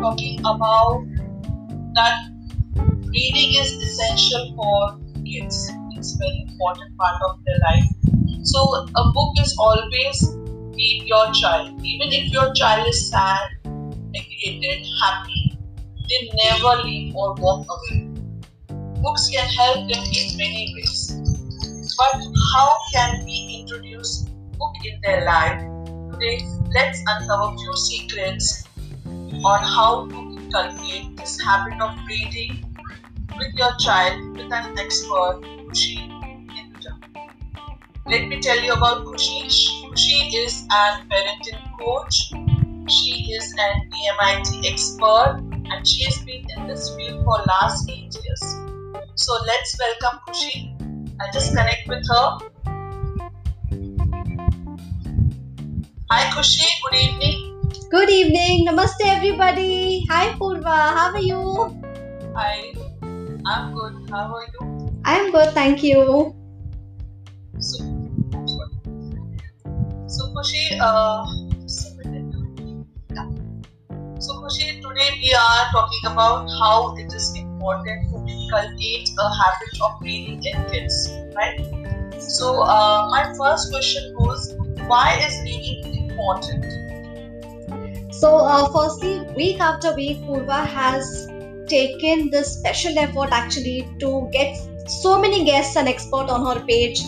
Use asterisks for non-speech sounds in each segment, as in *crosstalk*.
talking about that reading is essential for kids. It's a very important part of their life. So a book is always feed your child. Even if your child is sad, negated, happy, they never leave or walk away. Books can help them in many ways. But how can we introduce book in their life? Today, let's uncover few secrets on how to inculcate this habit of reading with your child with an expert, Kushi Hinduja. Let me tell you about Kushi. Kushi is an parenting coach. She is an EMIT expert and she has been in this field for last eight years. So let's welcome Kushi. I'll just connect with her. Hi Kushi, good evening. Good evening. Namaste, everybody. Hi, Purva. How are you? Hi, I'm good. How are you? I'm good, thank you. So, so Kushi, uh, just a minute. Yeah. So Kushi, today we are talking about how it is important to inculcate a habit of reading in kids, right? So uh, my first question was, why is reading important? So, uh, firstly, week after week, Purva has taken this special effort actually to get so many guests and experts on her page.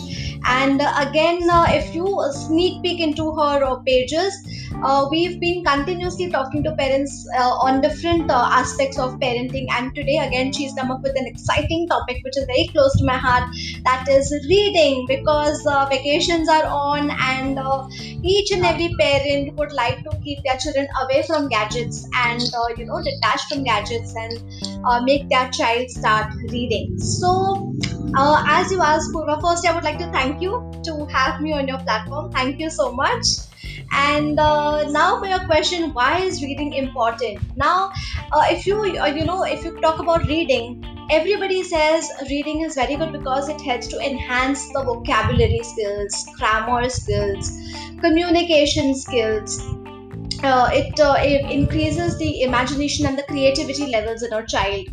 And uh, again, uh, if you sneak peek into her uh, pages, uh, we've been continuously talking to parents uh, on different uh, aspects of parenting. And today, again, she's come up with an exciting topic which is very close to my heart that is reading because vacations are on, and each and every parent would like to keep their children away from gadgets and you know detached from gadgets and make their child start reading. So, uh, as you asked, Purva, first I would like to thank you to have me on your platform. Thank you so much. And uh, now for your question, why is reading important? Now, uh, if you uh, you know if you talk about reading, everybody says reading is very good because it helps to enhance the vocabulary skills, grammar skills, communication skills. Uh, it, uh, it increases the imagination and the creativity levels in our child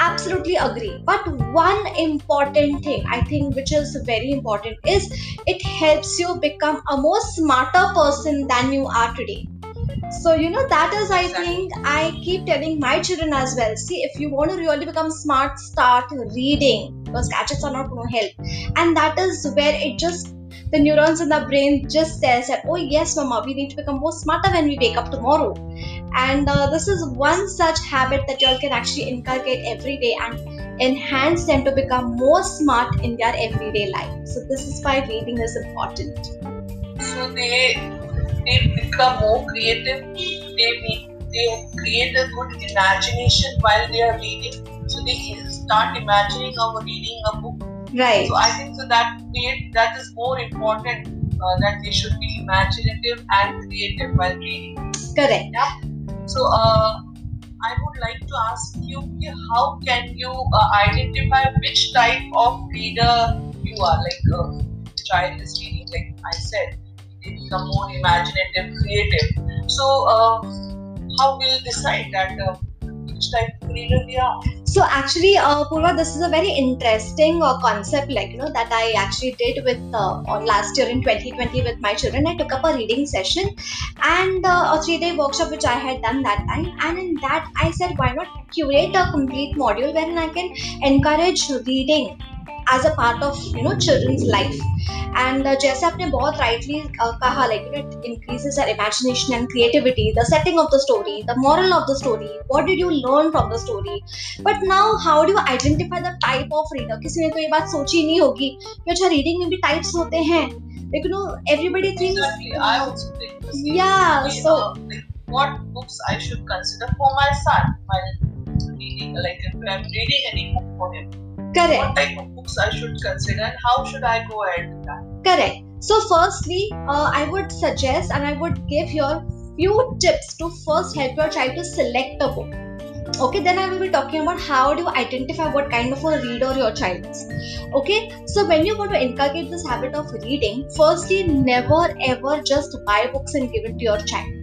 absolutely agree. But one important thing i think which is very important is it helps you become a more smarter person than you are today. So you know that is i think i keep telling my children as well. See if you want to really become smart start reading because gadgets are not going to help. And that is where it just the neurons in the brain just says that oh yes mama we need to become more smarter when we wake up tomorrow and uh, this is one such habit that y'all can actually inculcate every day and enhance them to become more smart in their everyday life so this is why reading is important So they they become more creative. They they create a good imagination while they are reading. So they start imagining of reading a book. Right So I think so that create that is more important uh, that they should be imaginative and creative while reading. correct Yeah. So uh, I would like to ask you, how can you uh, identify which type of reader you are? Like uh, child is reading, like I said, they become more imaginative, creative. So uh, how will you decide that uh, which type of we are? So actually, uh, Purva, this is a very interesting uh, concept, like you know, that I actually did with uh, last year in 2020 with my children. I took up a reading session and uh, a three-day workshop which I had done that time. And in that, I said, why not curate a complete module wherein I can encourage reading as a part of you know children's life and जैसे आपने बहुत rightly कहा like you know it increases our imagination and creativity the setting of the story the moral of the story what did you learn from the story but now how do identify the type of reader किसी ने तो ये बात सोची नहीं होगी कि अच्छा reading में भी टाइप्स होते हैं। Like you know everybody thinks exactly. I also think so what books I should consider for my son while reading like if I'm reading any book for him. Correct What type of books I should consider and how should I go ahead with that? Correct. So, firstly, uh, I would suggest and I would give your few tips to first help your child to select a book. Okay, then I will be talking about how do you identify what kind of a reader your child is. Okay, so when you want to inculcate this habit of reading, firstly, never ever just buy books and give it to your child.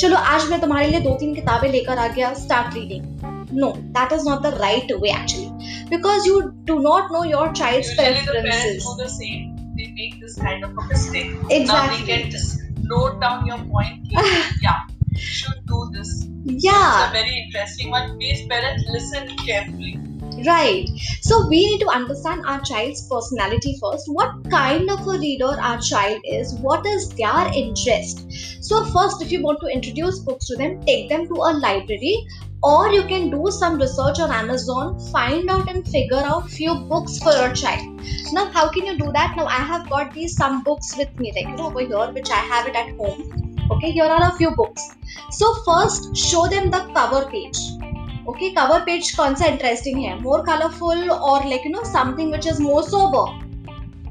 चलो आज मैं तुम्हारे लिए दो तीन किताबें लेकर आ गया start reading no that is not the right way actually because you do not know your child's Usually the preferences parents do the same. They make this kind of a mistake. Now Exactly. we can just note down your point. *laughs* yeah, you should do this. Yeah. It's a very interesting one. Please, parents, listen carefully. right so we need to understand our child's personality first what kind of a reader our child is what is their interest so first if you want to introduce books to them take them to a library or you can do some research on amazon find out and figure out few books for your child. Now how can you do that? Now i have got these some books with me. Like over here which i have it at home. Okay here are a few books. So first show them the cover page. Okay cover page concept interesting here, more colorful or like you know something which is more sober.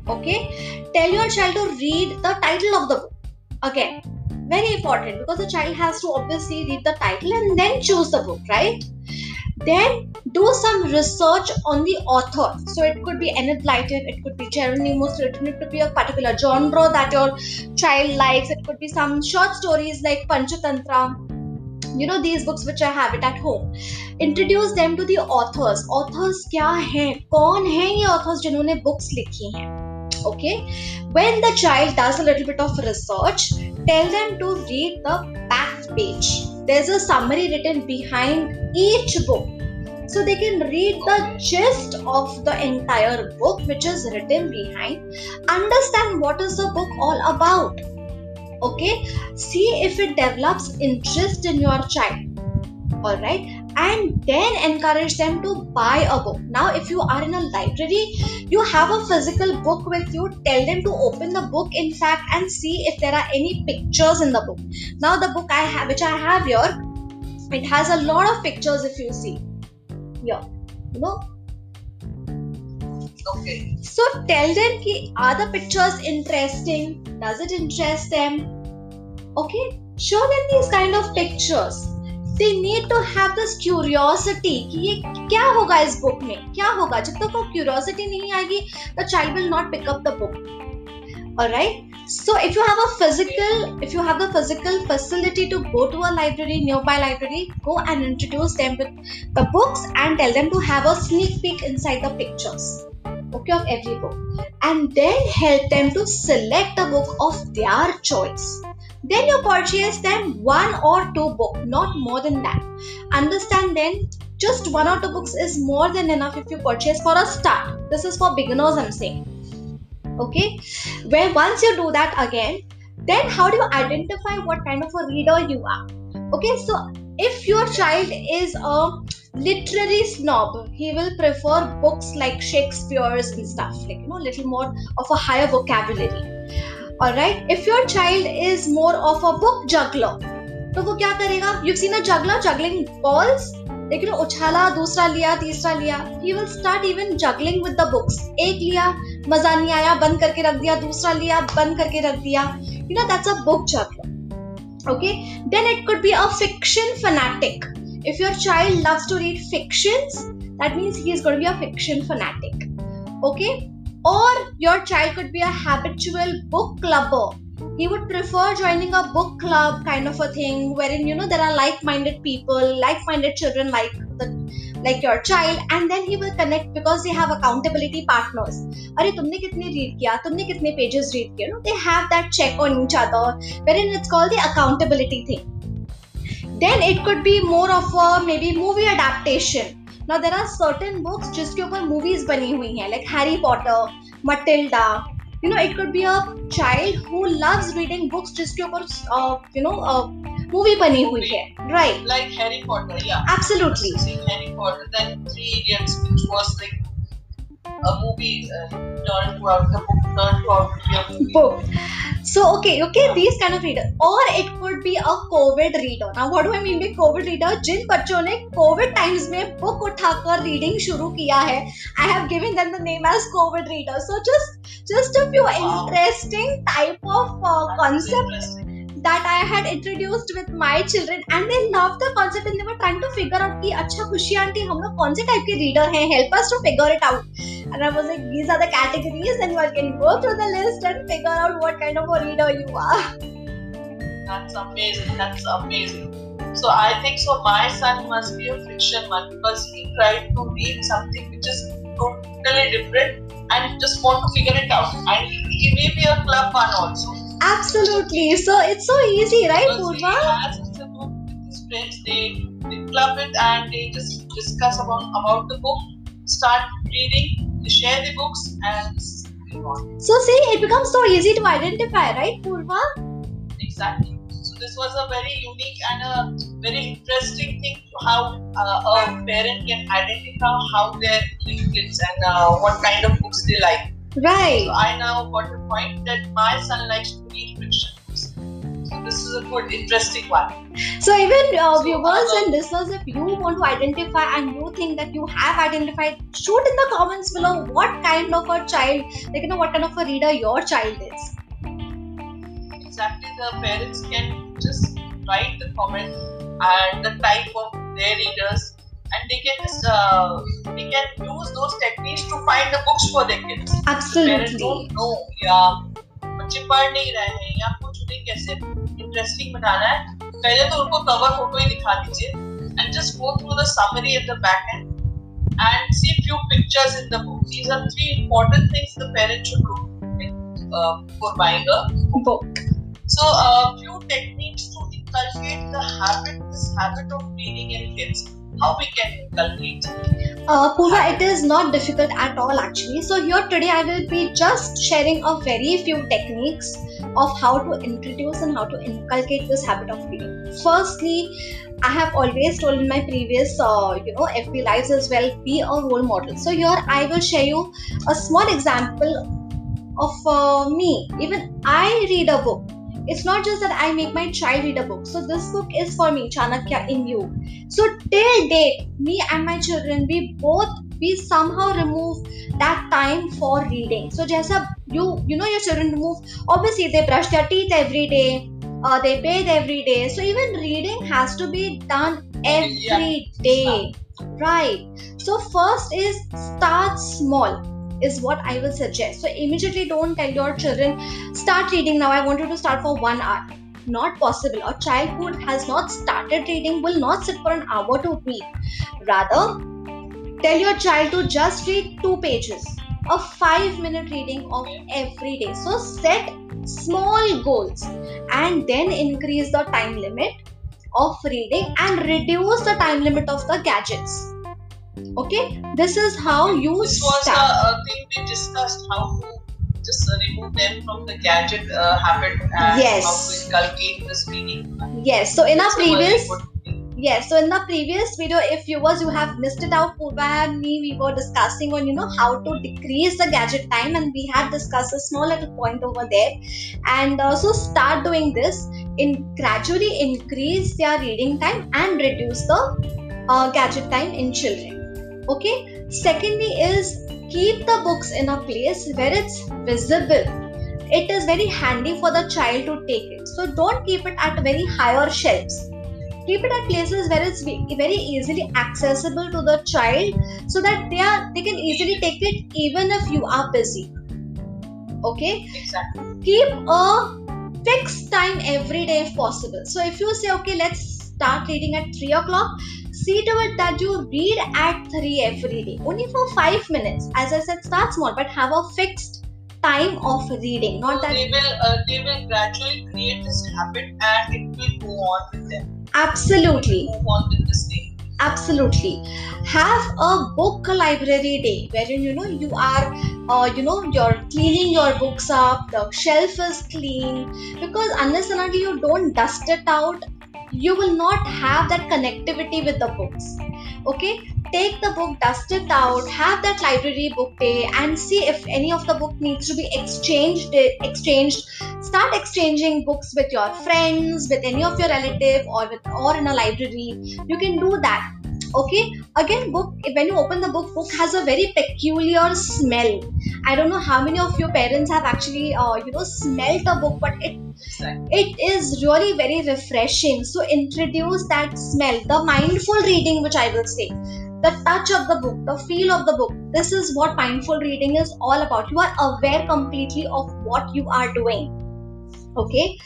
Okay tell your child to read the title of the book. Again very important because the child has to obviously read the title and then choose the book right then do some research on the author so it could be Enid Blyton it could be Geronimo Stilton it could be a particular genre that your child likes it could be some short stories like Panchatantra you know these books which I have it at home introduce them to the author's authors क्या हैं कौन है ये authors जिन्होंने books लिखी हैं okay? When the child does a little bit of research tell them to read the back page. There's a summary written behind each book. So they can read the gist of the entire book which is written behind. Understand what is the book all about. Okay? See if it develops interest in your child. All right and then encourage them to buy a book. Now if you are in a library you have a physical book with you tell them to open the book in fact and see if there are any pictures in the book. Now the book i have which i have here it has a lot of pictures if you see. Here you know? Okay. so tell them ki are the pictures interesting? Does it interest them? Okay? Show them these kind of pictures they need to have this curiosity कि ये क्या होगा इस book में क्या होगा जब तक वो curiosity नहीं आएगी the child will not pick up the book alright so if you have a physical if you have the physical facility to go to a library nearby library go and introduce them with the books and tell them to have a sneak peek inside the pictures okay of every book and then help them to select a book of their choice then you purchase them one or two book not more than that. Understand then just one or two books is more than enough if you purchase for a start. This is for beginners i'm saying. Okay? Where once you do that again then how do you identify what kind of a reader you are? Okay so if your child is a literary snob he will prefer books like shakespeare's and stuff like you know little more of a higher vocabulary right if your child is more of a book juggler तो वो क्या करेगा you seen a juggler juggling balls लेकिन उछाला दूसरा लिया तीसरा लिया he will start even juggling with the books एक लिया मज़ा नहीं आया बंद करके रख दिया दूसरा लिया बंद करके रख दिया you know that's a book juggler okay then it could be a fiction fanatic if your child loves to read fictions that means he is going to be a fiction fanatic okay or your child could be a habitual book clubber he would prefer joining a book club kind of a thing wherein you know there are like-minded people like-minded children like the like your child and then he will connect because they have accountability partners अरे तुमने कितने read किया तुमने कितने pages read किए no they have that check on each other wherein it's called the accountability thing then it could be more of a maybe movie adaptation ना there are certain books जिसके ऊपर movies बनी हुई हैं like Harry Potter Matilda you know it could be a child who loves reading books जिसके ऊपर you know movie बनी हुई है. राइट लाइक हैरी पॉटर या absolutely Harry Potter then three idiots which was like a movie uh, turned to a the book turned to a movie. a movie. book. So okay, okay, these kind of reader, or it could be a COVID reader. Now, what do I mean by COVID reader? जिन बच्चों ने COVID times में book उठाकर reading शुरू किया है, I have given them the name as COVID reader. So just just a few Wow. interesting type of uh, That's concept that I had introduced with my children and they loved the concept and they were trying to figure out कि अच्छा खुशी aunty हम लोग कौन से type के reader हैं help us to figure it out and I was like these are the categories and you can go through the list and figure out what kind of a reader you are That's amazing. That's amazing. So I think so. My son must be a fiction one because he tried to read something which is totally different and just want to figure it out. And he may be a club one also. Absolutely. So it's so easy, right, Purva? has the book with his friends. They, they club it and they just discuss about about the book, start reading, share the books and move on. So see, it becomes so easy to identify, right, Purva? Exactly. So this was a very unique and a very interesting thing to how uh, a parent can identify how their kids and uh, what kind of books they like. Right. So I now got the point that my son likes to read. So this is a good, interesting one. So even uh, So, viewers uh, and listeners, if you want to identify and you think that you have identified, shoot in the comments below what kind of a child, like you know, what kind of a reader your child is. Exactly, the parents can just write the comment and the type of their readers, and they can just uh, they can use those techniques to find the books for their kids. Parents Absolutely. don't know या बच्चे पढ़ नहीं रहे हैं या कुछ उन्हें कैसे इंटरेस्टिंग बनाना है पहले तो उनको कवर फ़ोटो ही दिखा दीजिए go through the summary at the back end and see few pictures in the book. These are three important things the parent should look in, uh, for buying a Book. so, a few techniques to inculcate the habit, this habit of reading in kids. How we can inculcate? Uh, Pooja, it is not difficult at all actually. So here today I will be just sharing a very few techniques of how to introduce and how to inculcate this habit of reading. Firstly, I have always told in my previous, uh, you know, FB lives as well, be a role model. So here I will share you a small example of uh, me. Even I read a book. It's not just that I make my child read a book. So this book is for me, Chanakya in you. So till date, me and my children, we both we somehow remove that time for reading. So जैसा you you know your children remove obviously they brush their teeth every day, uh, they bathe every day. So even reading has to be done every day, right? So first is start small is what I will suggest. So immediately don't tell your children start reading now. I want you to start for one hour not possible. A child who has not started reading will not sit for an hour to read. Rather, tell your child to just read two pages, a five minute reading of every day. So, set small goals and then increase the time limit of reading and reduce the time limit of the gadgets. Okay, this is how you This was a, a thing we discussed how to just remove them from the gadget uh, habit and Yes. how to inculcate this reading. Yes, so in our It's a very previous. Yes, so in the previous video, if viewers you have missed it out, Purva and me, we were discussing on you know how to decrease the gadget time, and we had discussed a small little point over there. And also start doing this in gradually increase their reading time and reduce the uh, gadget time in children. Okay. Secondly, is keep the books in a place where it's visible. It is very handy for the child to take it. So don't keep it at very higher shelves keep it at places where it's very easily accessible to the child so that they are they can easily take it even if you are busy okay Exactly. keep a fixed time every day if possible so if you say okay let's start reading at 3 o'clock see to it that you read at 3 every day. Only for 5 minutes. As i said start small but have a fixed time of reading. Not So that they will uh, they will gradually create this habit and it will go on with them. absolutely. Move on with this thing. absolutely. Have a book library day wherein you know you are uh, you know you're cleaning your books up. The shelf is clean. Because unless and until you don't dust it out you will not have that connectivity with the books. Okay? Take the book dust it out have that library book day and see if any of the book needs to be exchanged exchanged. Start exchanging books with your friends with any of your relative or with or in a library. You can do that okay? Again book when you open the book book has a very peculiar smell. I don't know how many of your parents have actually uh, you know smelt a book but it it is really very refreshing. So introduce that smell. The mindful reading which i will say. The touch of the book the feel of the book. This is what mindful reading is all about. You are aware completely of what you are doing okay?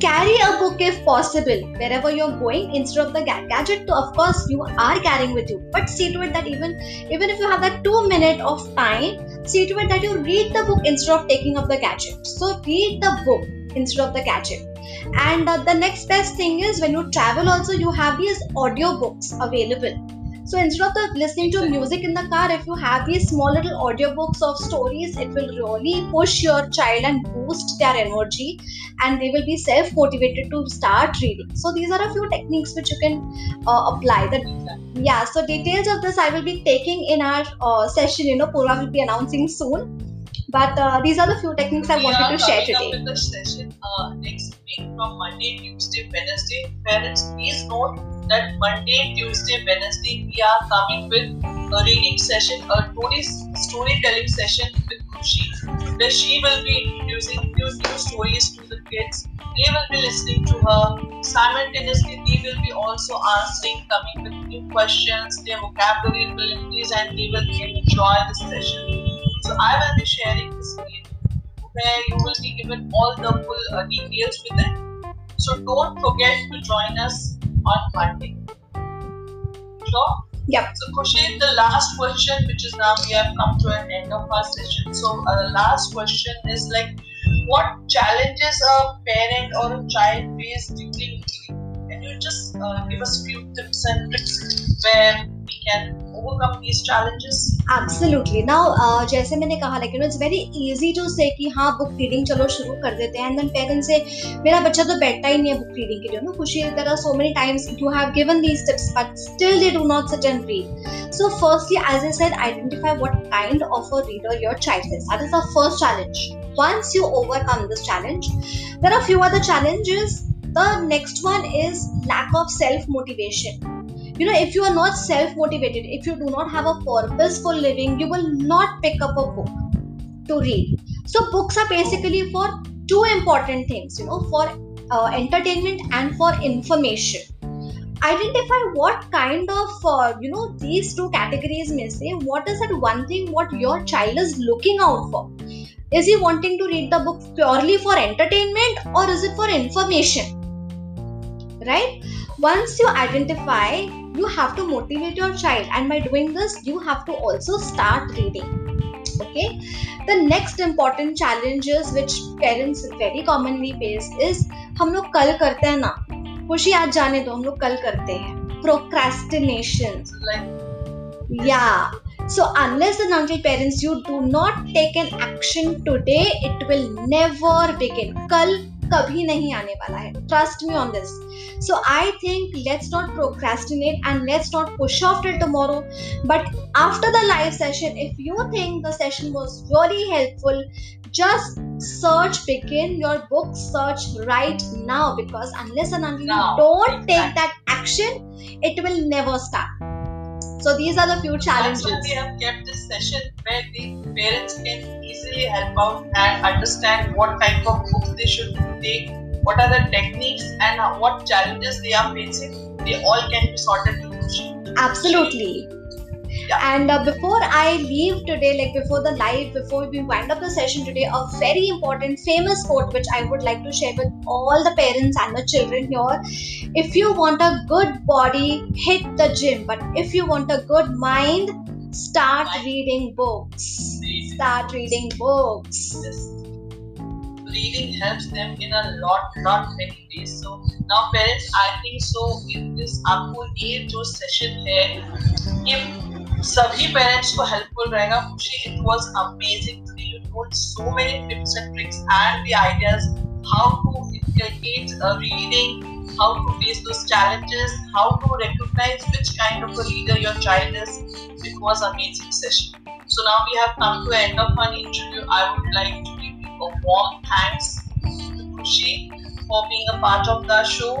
Carry a book if possible wherever you're going instead of the ga- gadget to of course you are carrying with you. But see to it that even even if you have that two minute of time see to it that you read the book instead of taking up the gadget. So read the book instead of the gadget. And uh, the next best thing is when you travel also you have these audio books available so instead of the listening to music in the car, if you have these small little audiobooks of stories, it will really push your child and boost their energy and they will be self motivated to start reading. So these are a few techniques which you can uh, apply. That yeah. So details of this I will be taking in our uh, session. You know, Purva will be announcing soon. But uh, these are the few techniques I wanted to share coming up today. with the session uh, next week from Monday, Tuesday, Wednesday. Parents, please note that Monday, Tuesday, Wednesday we are coming with a reading session, a story storytelling session with Kushi, where she will be introducing new, new stories to the kids. They will be listening to her. Simultaneously, they will be also answering, coming with new questions. Their vocabulary will increase and they will enjoy the session. So I will be sharing this screen where you will be given all the full uh, details with it. So don't forget to join us on Monday. Sure? Yep. So Kushi, the last question, which is now we have come to an end of our session. So uh, the last question is like, what challenges a parent or a child face during healing? Can you just uh, give us few tips and tricks where we can overcome these challenges? Absolutely now जैसे मैंने कहा like you know it's very easy to say कि हाँ book reading चलो शुरू कर देते हैं एंड देन पेरेंट्स से मेरा बच्चा तो बैठता ही नहीं है बुक रीडिंग के लिए. ना, Khushi there are so many times you have given these tips but still they do not sit and read so firstly as I said identify what kind of a reader your child is that is the first challenge once you overcome this challenge, there are few other challenges. The next one is lack of self motivation you know if you are not self motivated if you do not have a purpose for living you will not pick up a book to read. So books are basically for two important things you know for uh, entertainment and for information. Identify what kind of uh, you know these two categories may say what is that one thing what your child is looking out for? Is he wanting to read the book purely for entertainment or is it for information? Right? Once you identify you have to motivate your child and by doing this you have to also start reading okay the next important challenges which parents very commonly face is हम लोग कल करते हैं ना खुशी आज जाने दो हम लोग कल करते हैं procrastination So like yeah so unless and until parents you do not take an action today it will never begin कल कभी नहीं आने वाला है। Trust me on this so I think let's not procrastinate and let's not push off till tomorrow but after the live session if you think the session was very helpful just search begin your book search right now because unless and don't take that action it will never start so these are the few challenges. That's why we have kept this session where the parents can easily help out and understand what type of books they should take, what are the techniques, and what challenges they are facing. They all can be sorted Kushi. absolutely Yeah. and uh, before i leave today like before the live before we wind up the session today a very important famous quote which i would like to share with all the parents and the children here if you want a good body hit the gym but if you want a good mind start Mind. reading books start reading books This reading helps them in a lot, lot many ways. So now parents, I think so in this आपको ये जो session है ये सभी parents को helpful रहेगा Khushi it was amazing you so many tips and tricks and the ideas how to uh, reading how to face those challenges how to recognize which kind of a reader your child is it was amazing session so now we have come to the end of our interview i would like to give you a warm thanks to Kushi for being a part of the show